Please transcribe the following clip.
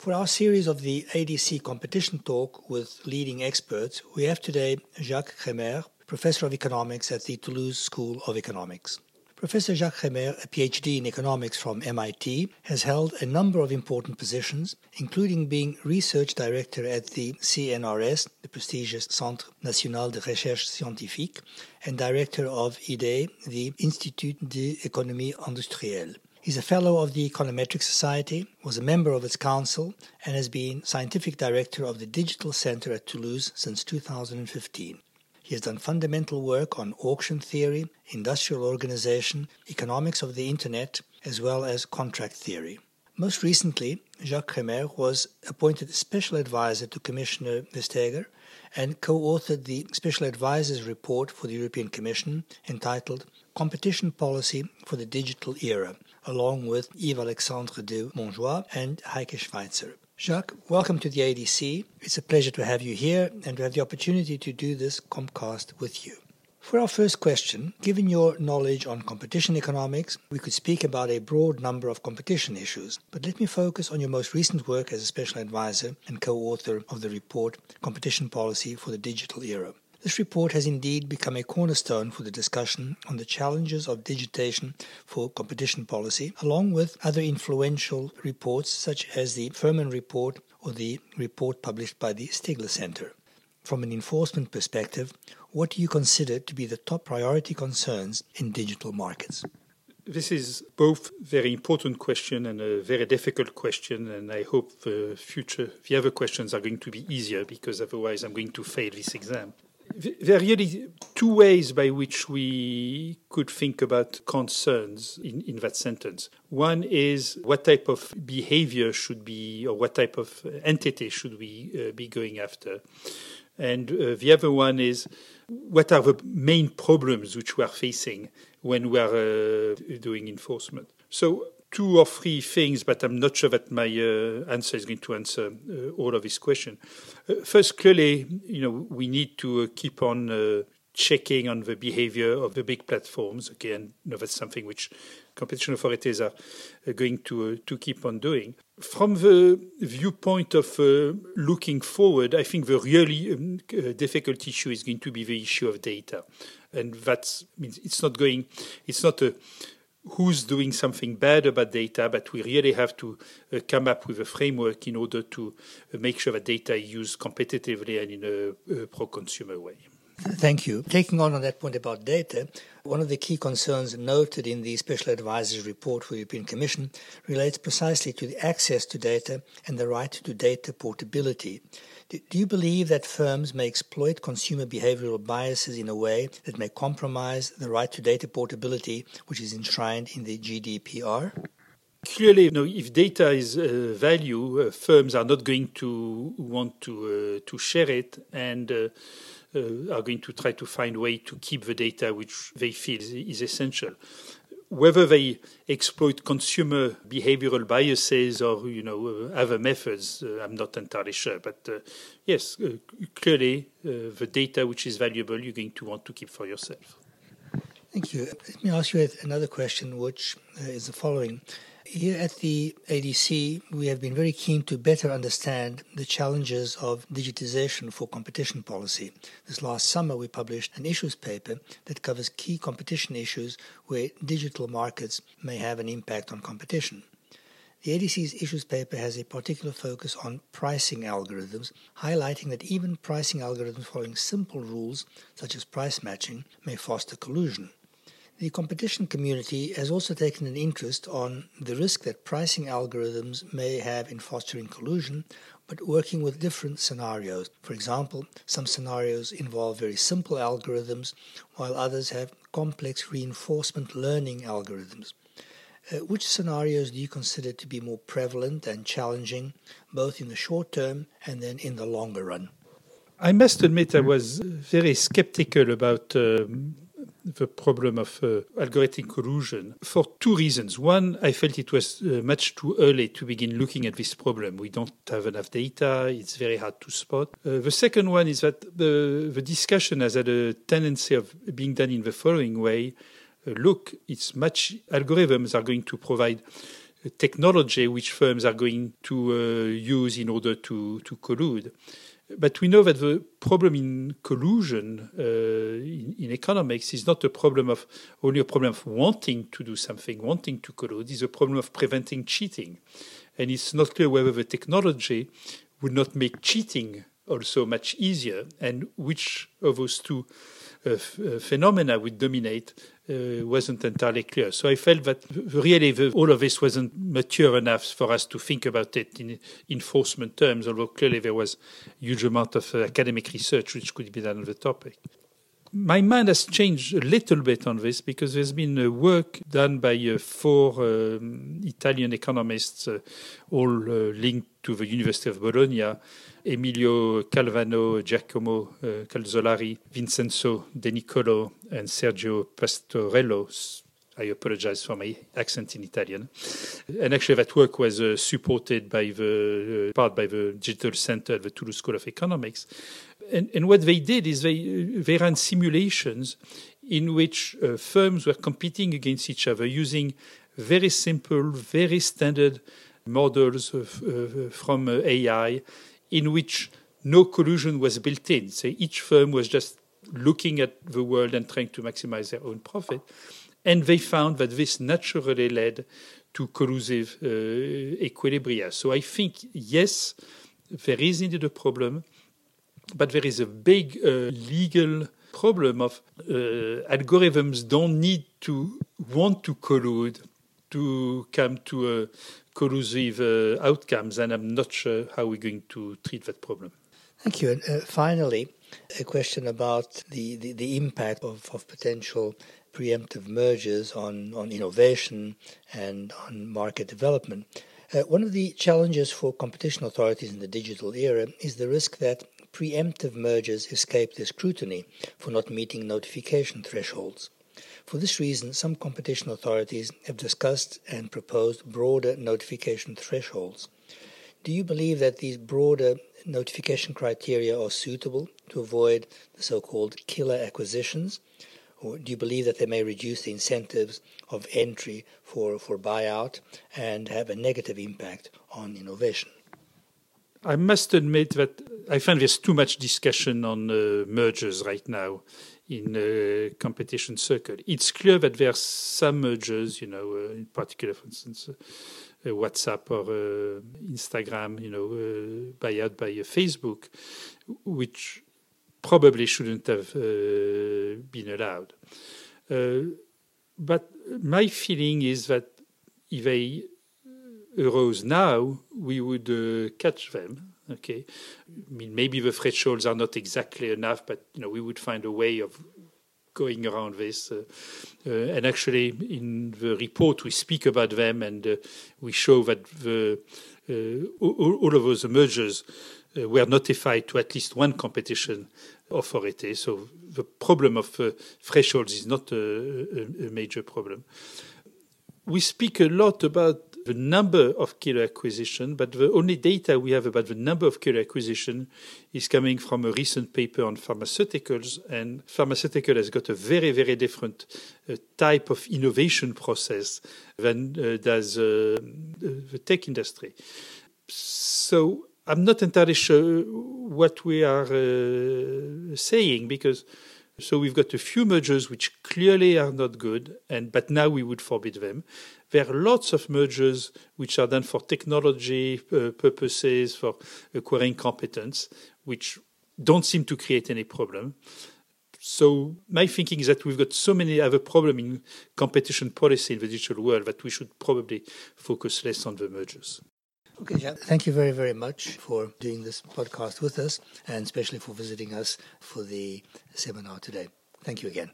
For our series of the ADC competition talk with leading experts, we have today Jacques Crémer, professor of economics at the Toulouse School of Economics. Professor Jacques Crémer, a PhD in economics from MIT, has held a number of important positions, including being research director at the CNRS, the prestigious Centre National de Recherche Scientifique, and director of IDE, the Institut d'Économie Industrielle. He's a fellow of the Econometric Society, was a member of its council, and has been scientific director of the Digital Center at Toulouse since 2015. He has done fundamental work on auction theory, industrial organization, economics of the Internet, as well as contract theory. Most recently, Jacques Crémer was appointed special advisor to Commissioner Vestager and co authored the Special Advisor's Report for the European Commission entitled Competition Policy for the Digital Era along with Yves Alexandre de Montjoye and Heike Schweitzer. Jacques, welcome to the ADC. It's a pleasure to have you here and to have the opportunity to do this Compcast with you. For our first question, given your knowledge on competition economics, we could speak about a broad number of competition issues, but let me focus on your most recent work as a special advisor and co author of the report Competition Policy for the Digital Era. This report has indeed become a cornerstone for the discussion on the challenges of digitation for competition policy, along with other influential reports such as the Furman Report or the report published by the Stigler Center. From an enforcement perspective, what do you consider to be the top priority concerns in digital markets? This is both a very important question and a very difficult question, and I hope the future the other questions are going to be easier because otherwise I'm going to fail this exam there are really two ways by which we could think about concerns in, in that sentence. One is what type of behavior should be, or what type of entity should we uh, be going after? And uh, the other one is what are the main problems which we are facing when we are uh, doing enforcement? So two or three things, but I'm not sure that my uh, answer is going to answer uh, all of this question. Uh, first, clearly, you know, we need to uh, keep on uh, checking on the behavior of the big platforms. Again, you know, that's something which competition authorities are uh, going to to keep on doing. From the viewpoint of looking forward, I think the really um, difficult issue is going to be the issue of data, and that means it's not going, it's not a who's doing something bad about data, but we really have to uh, come up with a framework in order to uh, make sure that data is used competitively and in a, a pro-consumer way. Thank you. Taking on on that point about data, one of the key concerns noted in the Special Advisor's report for the European Commission relates precisely to the access to data and the right to data portability. Do you believe that firms may exploit consumer behavioral biases in a way that may compromise the right to data portability, which is enshrined in the GDPR? Clearly, you know, if data is uh, value, uh, firms are not going to want to uh, to share it and uh, are going to try to find way to keep the data which they feel is, is essential whether they exploit consumer behavioral biases or you know uh, other methods, uh, I'm not entirely sure. But uh, yes, uh, clearly uh, the data which is valuable, you're going to want to keep for yourself. Thank you. Let me ask you another question, which uh, is the following. Here at the ADC, we have been very keen to better understand the challenges of digitization for competition policy. This last summer, we published an issues paper that covers key competition issues where digital markets may have an impact on competition. The ADC's issues paper has a particular focus on pricing algorithms, highlighting that even pricing algorithms following simple rules, such as price matching, may foster collusion. The competition community has also taken an interest on the risk that pricing algorithms may have in fostering collusion, but working with different scenarios. For example, some scenarios involve very simple algorithms, while others have complex reinforcement learning algorithms. Uh, which scenarios do you consider to be more prevalent and challenging, both in the short term and then in the longer run? I must admit I was very skeptical about um, the problem of uh, algorithmic collusion for two reasons. One, I felt it was uh, much too early to begin looking at this problem. We don't have enough data, it's very hard to spot. Uh, the second one is that the, the discussion has had a tendency of being done in the following way. Uh, look, it's much, algorithms are going to provide technology which firms are going to uh, use in order to, to collude. But we know that the problem in collusion uh, in, in, economics is not a problem of only a problem of wanting to do something, wanting to collude. It's a problem of preventing cheating, and it's not clear whether the technology would not make cheating also much easier, and which of those two phenomena would dominate uh, wasn't entirely clear. So I felt that really the, all of this wasn't mature enough for us to think about it in enforcement terms, although clearly there was a huge amount of uh, academic research which could be done on the topic. My mind has changed a little bit on this because there's been a work done by uh, four um, Italian economists, uh, all uh, linked to the University of Bologna, Emilio Calvano, Giacomo uh, Calzolari, Vincenzo De Nicolo, and Sergio Pastorello. I apologize for my accent in Italian. And actually, that work was uh, supported by the uh, part by the Digital Center at the Toulouse School of Economics. And, and what they did is they, uh, they ran simulations in which uh, firms were competing against each other using very simple, very standard models of, uh, from uh, AI in which no collusion was built in. So each firm was just looking at the world and trying to maximize their own profit. And they found that this naturally led to collusive uh, equilibria. So I think, yes, there is indeed a problem, but there is a big uh, legal problem of uh, algorithms don't need to want to collude to come to a collusive uh, outcomes, and I'm not sure how we're going to treat that problem. Thank you. And uh, finally, a question about the, the, the impact of, of potential preemptive mergers on, on innovation and on market development. Uh, one of the challenges for competition authorities in the digital era is the risk that preemptive mergers escape the scrutiny for not meeting notification thresholds. For this reason, some competition authorities have discussed and proposed broader notification thresholds. Do you believe that these broader notification criteria are suitable to avoid the so called killer acquisitions? Or do you believe that they may reduce the incentives of entry for, for buyout and have a negative impact on innovation? I must admit that I find there's too much discussion on uh, mergers right now in a competition circle. It's clear that there are some mergers, you know, uh, in particular, for instance, uh, WhatsApp or uh, Instagram, you know, uh, buyout by Facebook, which probably shouldn't have uh, been allowed. Uh, but my feeling is that if they arose now, we would catch them Okay, I mean maybe the thresholds are not exactly enough, but you know we would find a way of going around this. Uh, uh, and actually, in the report, we speak about them and uh, we show that the, uh, all, all, of those mergers uh, were notified to at least one competition authority. So the problem of uh, thresholds is not a, a, a major problem. We speak a lot about the number of killer acquisition, but the only data we have about the number of killer acquisition is coming from a recent paper on pharmaceuticals, and pharmaceutical has got a very, very different uh, type of innovation process than uh, does uh, the tech industry. So I'm not entirely sure what we are uh, saying because so we've got a few mergers which clearly are not good, and but now we would forbid them. There are lots of mergers which are done for technology uh, purposes, for acquiring competence, which don't seem to create any problem. So my thinking is that we've got so many other problems in competition policy in the digital world that we should probably focus less on the mergers. Okay, Jan, thank you very, very much for doing this podcast with us and especially for visiting us for the seminar today. Thank you again.